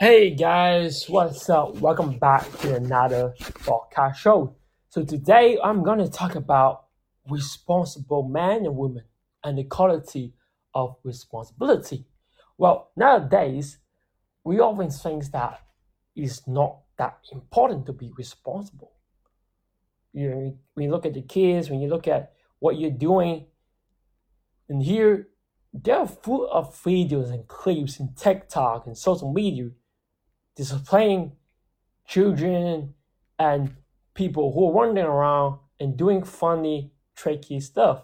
Hey guys, what's up? Welcome back to another podcast show. So today I'm going to talk about responsible men and women and the quality of responsibility. Well, nowadays we often think that it's not that important to be responsible. You know, when you look at the kids, when you look at what you're doing, and here they're full of videos and clips and TikTok and social media displaying children and people who are wandering around and doing funny, tricky stuff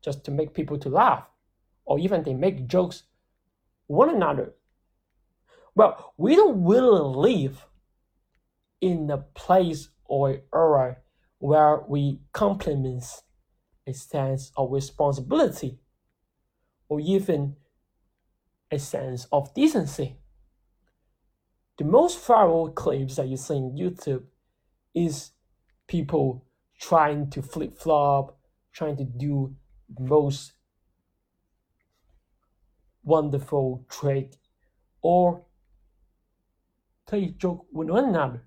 just to make people to laugh, or even they make jokes one another. Well, we don't really live in a place or era where we compliment a sense of responsibility or even a sense of decency. The most viral clips that you see on YouTube is people trying to flip flop, trying to do the most wonderful trick, or play joke with one another.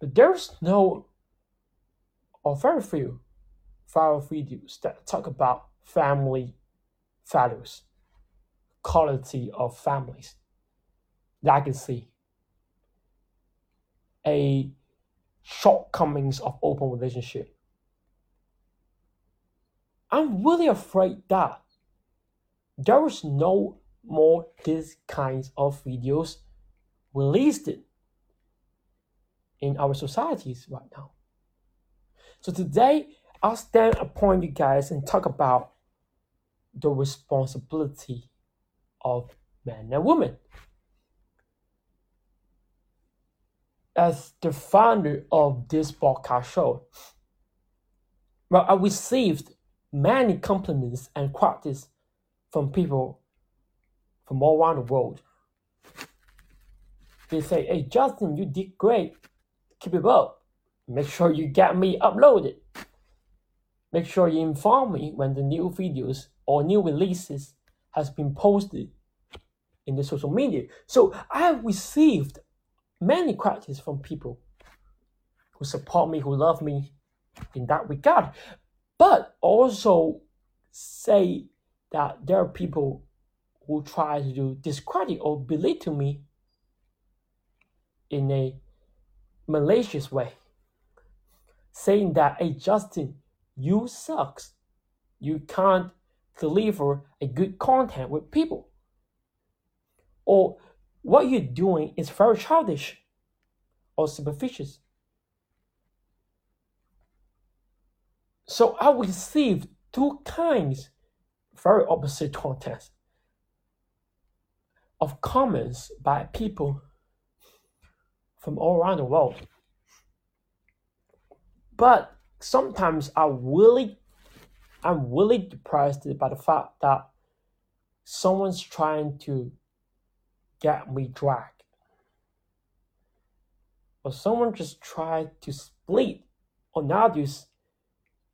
But there's no or very few viral videos that talk about family values, quality of families, legacy, a shortcomings of open relationship. I'm really afraid that there is no more these kinds of videos released in our societies right now. So today I'll stand upon you guys and talk about the responsibility of men and women. As the founder of this podcast show, well, I received many compliments and quotes from people from all around the world. They say, Hey, Justin, you did great. Keep it up. Make sure you get me uploaded. Make sure you inform me when the new videos or new releases has been posted in the social media. So I have received many qualities from people who support me, who love me in that regard, but also say that there are people who try to discredit or belittle me in a malicious way, saying that, hey, Justin, you sucks. You can't deliver a good content with people. Or what you're doing is very childish or superficial. So I received two kinds, very opposite contents, of comments by people from all around the world. But sometimes I really, I'm really depressed by the fact that someone's trying to get me dragged. Or someone just tried to split on others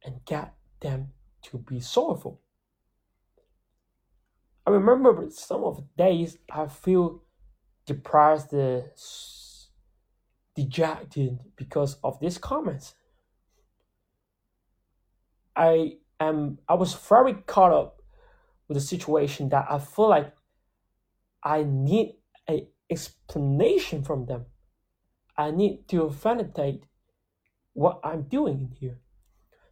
and get them to be sorrowful. I remember some of the days I feel depressed, uh, dejected because of these comments. I am I was very caught up with the situation that I feel like I need an explanation from them. I need to validate what I'm doing in here.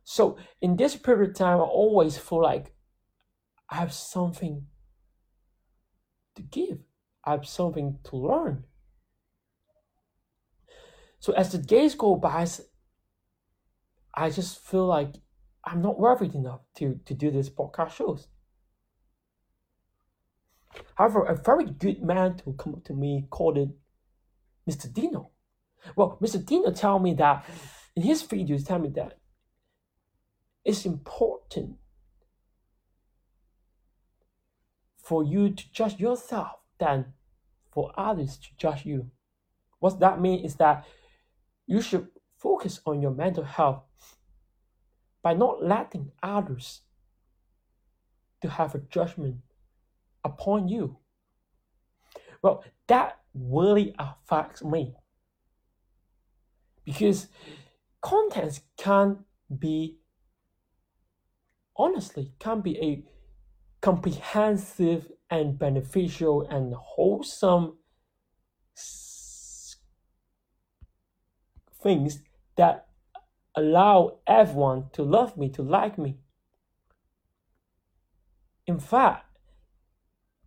So in this period of time, I always feel like I have something to give. I have something to learn. So as the days go by, I just feel like I'm not worthy enough to, to do this podcast shows. However, a very good man to come up to me called it Mr. Dino. Well, Mr. Dino tell me that in his videos, tell me that it's important for you to judge yourself than for others to judge you. What that means is that you should focus on your mental health by not letting others to have a judgment upon you. Well, that really affects me. Because contents can be honestly can be a comprehensive and beneficial and wholesome things that allow everyone to love me, to like me. In fact,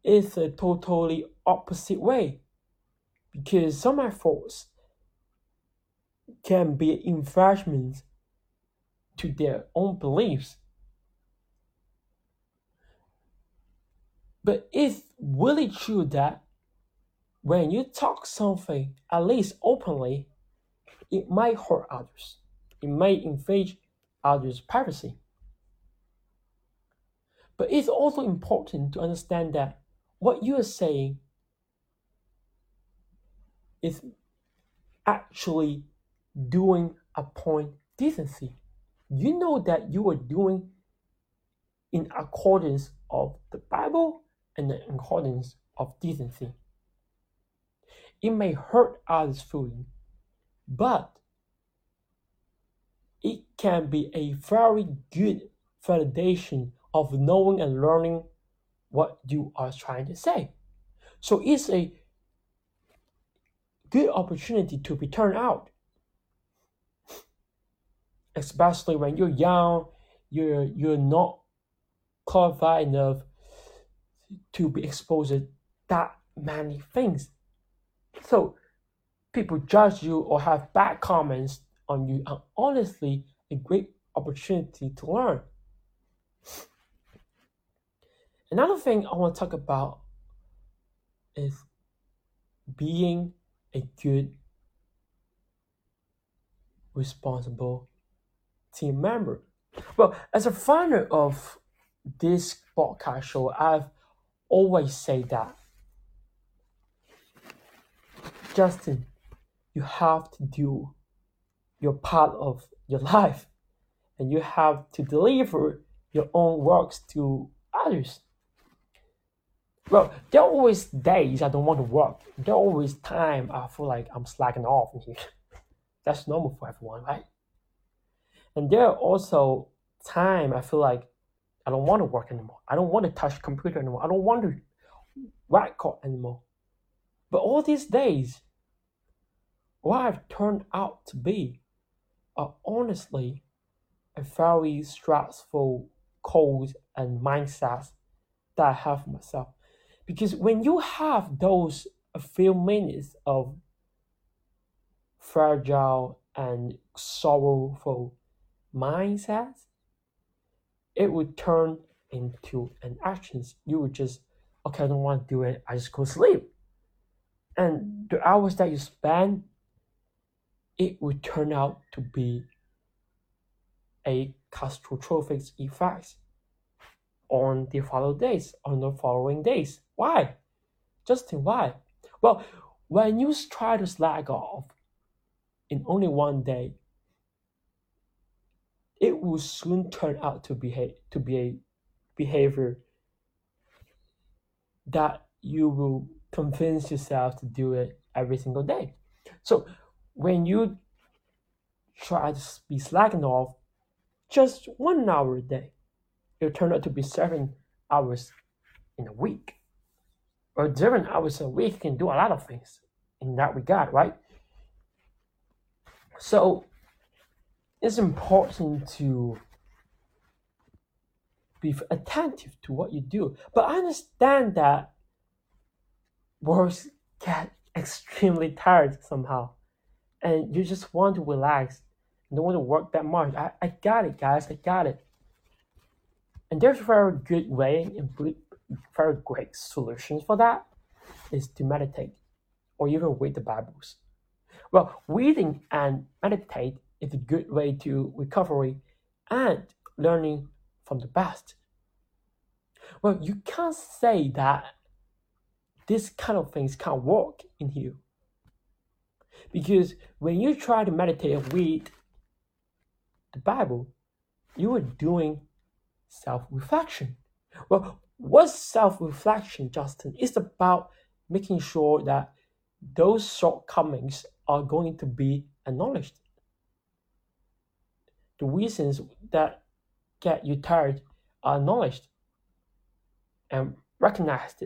it's a totally opposite way because some efforts can be infringements to their own beliefs. But it's really true that when you talk something, at least openly, it might hurt others. It may infringe others' privacy. But it's also important to understand that what you are saying is actually doing upon decency. You know that you are doing in accordance of the Bible and in accordance of decency. It may hurt others' feelings, but it can be a very good validation of knowing and learning what you are trying to say. So it's a good opportunity to be turned out. Especially when you're young, you're you're not qualified enough to be exposed to that many things. So people judge you or have bad comments on you are honestly a great opportunity to learn. Another thing I want to talk about is being a good, responsible team member. Well, as a founder of this podcast show, I've always said that Justin, you have to do your part of your life and you have to deliver your own works to others. Well, there are always days I don't want to work. There are always time I feel like I'm slacking off. That's normal for everyone, right? And there are also time I feel like I don't want to work anymore. I don't want to touch computer anymore. I don't want to write code anymore. But all these days, what I've turned out to be are honestly a very stressful code and mindset that I have myself. Because when you have those a few minutes of fragile and sorrowful mindset, it would turn into an actions. You would just, okay, I don't want to do it. I just go sleep. And the hours that you spend, it would turn out to be a catastrophic effect on the following days, on the following days. Why? Justin, why? Well, when you try to slack off in only one day, it will soon turn out to behave to be a behavior that you will convince yourself to do it every single day. So when you try to be slacking off just one hour a day, it'll turn out to be seven hours in a week. Or seven hours a week can do a lot of things in that regard, right? So it's important to be attentive to what you do. But I understand that words get extremely tired somehow. And you just want to relax. You don't want to work that much. I, I got it, guys. I got it. And there's a very good way and very great solutions for that is to meditate or even read the Bibles. Well, reading and meditate is a good way to recovery and learning from the best. Well, you can't say that this kind of things can't work in you. Because when you try to meditate and read the Bible, you are doing self reflection. Well, what's self reflection, Justin? It's about making sure that those shortcomings are going to be acknowledged. The reasons that get you tired are acknowledged and recognized.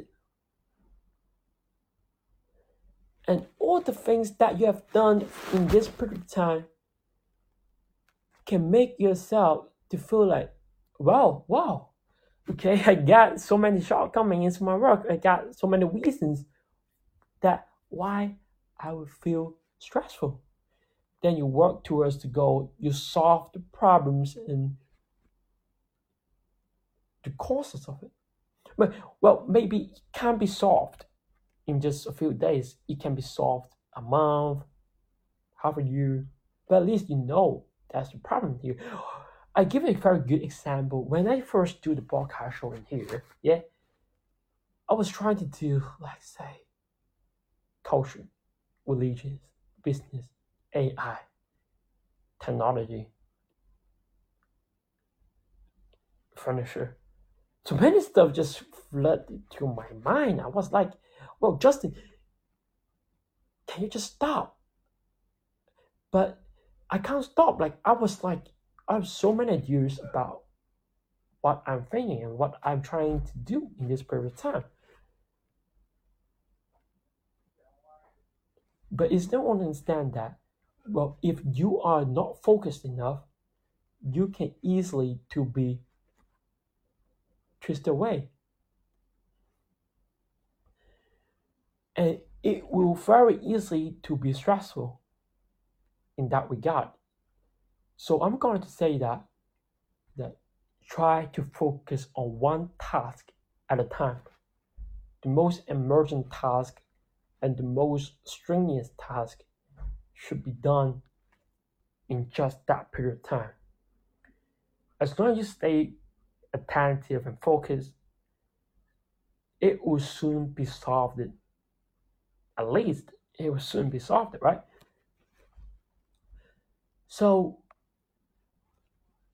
And all the things that you have done in this period of time can make yourself to feel like, wow, wow, okay, I got so many shortcomings in my work. I got so many reasons that why I would feel stressful. Then you work towards the goal, you solve the problems and the causes of it. But well, maybe it can be solved in just a few days. It can be solved a month, half a year, but at least you know that's the problem here. I give a very good example. When I first do the podcast show in here, yeah, I was trying to do, like, say, culture, religions, business, AI, technology, furniture. So many stuff just flooded to my mind. I was like, well, Justin, can you just stop? But I can't stop. Like I was like, I have so many ideas about what I'm thinking and what I'm trying to do in this period of time. But it's not understand that, well, if you are not focused enough, you can easily to be twisted away. And it will very easily to be stressful in that regard. So I'm going to say that that try to focus on one task at a time. The most emergent task and the most strenuous task should be done in just that period of time. As long as you stay attentive and focused, it will soon be solved. At least it will soon be solved, right? So,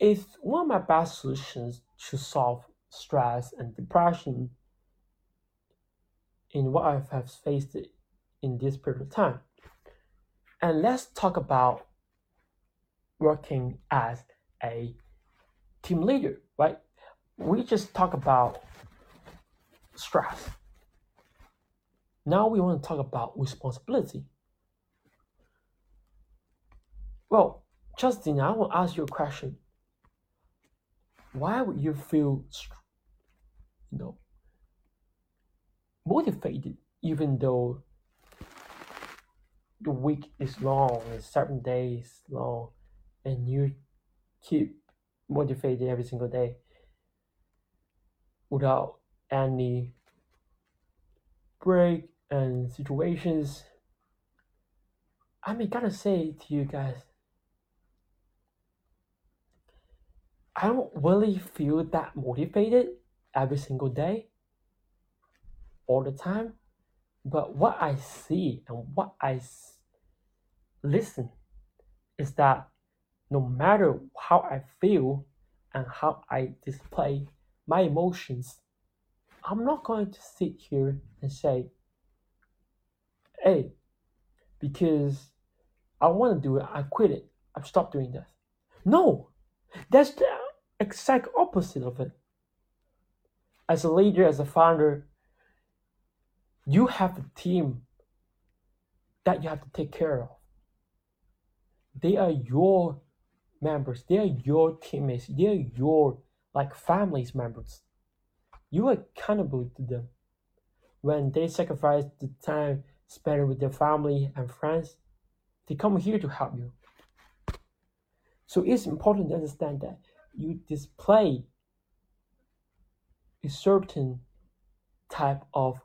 if one of my best solutions to solve stress and depression in what I have faced in this period of time. And let's talk about working as a team leader, right? We just talk about stress. Now we want to talk about responsibility. Well, Justin, I will ask you a question. Why would you feel, you know, motivated even though the week is long, it's seven days long, and you keep motivated every single day without any break and situations. I mean, gotta say to you guys, I don't really feel that motivated every single day, all the time. But what I see and what I listen is that no matter how I feel and how I display my emotions, I'm not going to sit here and say, hey, because I want to do it, I quit it, I've stopped doing this. No, that's the exact opposite of it. As a leader, as a founder, you have a team that you have to take care of. They are your members, they are your teammates, they are your like families members. You are accountable to them. When they sacrifice the time spent with their family and friends, they come here to help you. So it's important to understand that you display a certain type of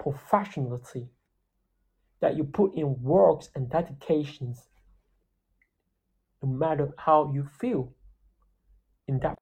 professionality that you put in works and dedications no matter how you feel in that